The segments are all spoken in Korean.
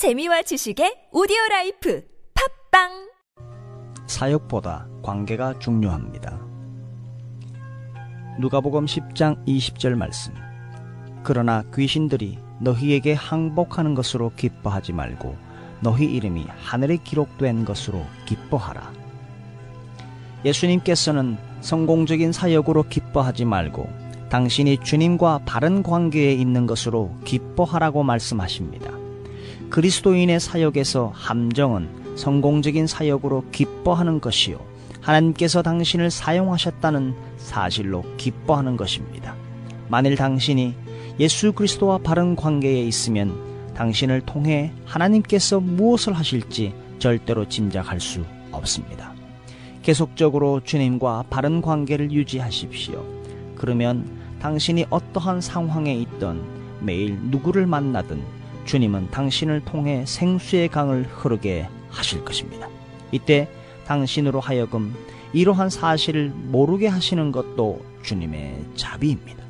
재미와 지식의 오디오 라이프 팟빵 사역보다 관계가 중요합니다. 누가복음 10장 20절 말씀. 그러나 귀신들이 너희에게 항복하는 것으로 기뻐하지 말고 너희 이름이 하늘에 기록된 것으로 기뻐하라. 예수님께서는 성공적인 사역으로 기뻐하지 말고 당신이 주님과 바른 관계에 있는 것으로 기뻐하라고 말씀하십니다. 그리스도인의 사역에서 함정은 성공적인 사역으로 기뻐하는 것이요. 하나님께서 당신을 사용하셨다는 사실로 기뻐하는 것입니다. 만일 당신이 예수 그리스도와 바른 관계에 있으면 당신을 통해 하나님께서 무엇을 하실지 절대로 짐작할 수 없습니다. 계속적으로 주님과 바른 관계를 유지하십시오. 그러면 당신이 어떠한 상황에 있던 매일 누구를 만나든 주님은 당신을 통해 생수의 강을 흐르게 하실 것입니다. 이때 당신으로 하여금 이러한 사실을 모르게 하시는 것도 주님의 자비입니다.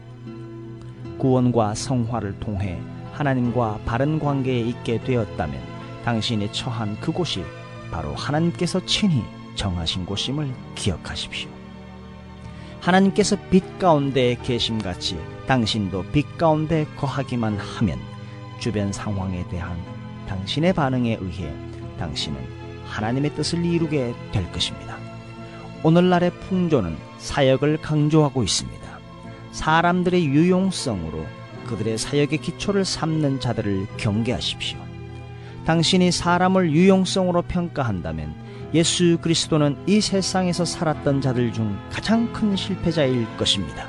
구원과 성화를 통해 하나님과 바른 관계에 있게 되었다면 당신이 처한 그곳이 바로 하나님께서 친히 정하신 곳임을 기억하십시오. 하나님께서 빛 가운데 계심같이 당신도 빛 가운데 거하기만 하면 주변 상황에 대한 당신의 반응에 의해 당신은 하나님의 뜻을 이루게 될 것입니다. 오늘날의 풍조는 사역을 강조하고 있습니다. 사람들의 유용성으로 그들의 사역의 기초를 삼는 자들을 경계하십시오. 당신이 사람을 유용성으로 평가한다면 예수 그리스도는 이 세상에서 살았던 자들 중 가장 큰 실패자일 것입니다.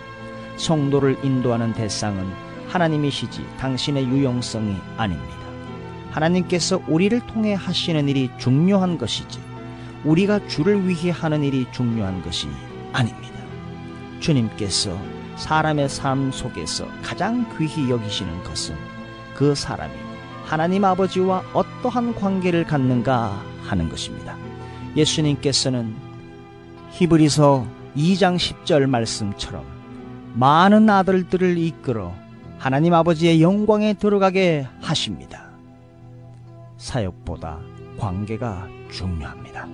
성도를 인도하는 대상은 하나님이시지 당신의 유용성이 아닙니다. 하나님께서 우리를 통해 하시는 일이 중요한 것이지 우리가 주를 위해 하는 일이 중요한 것이 아닙니다. 주님께서 사람의 삶 속에서 가장 귀히 여기시는 것은 그 사람이 하나님 아버지와 어떠한 관계를 갖는가 하는 것입니다. 예수님께서는 히브리서 2장 10절 말씀처럼 많은 아들들을 이끌어 하나님 아버지의 영광에 들어가게 하십니다. 사역보다 관계가 중요합니다.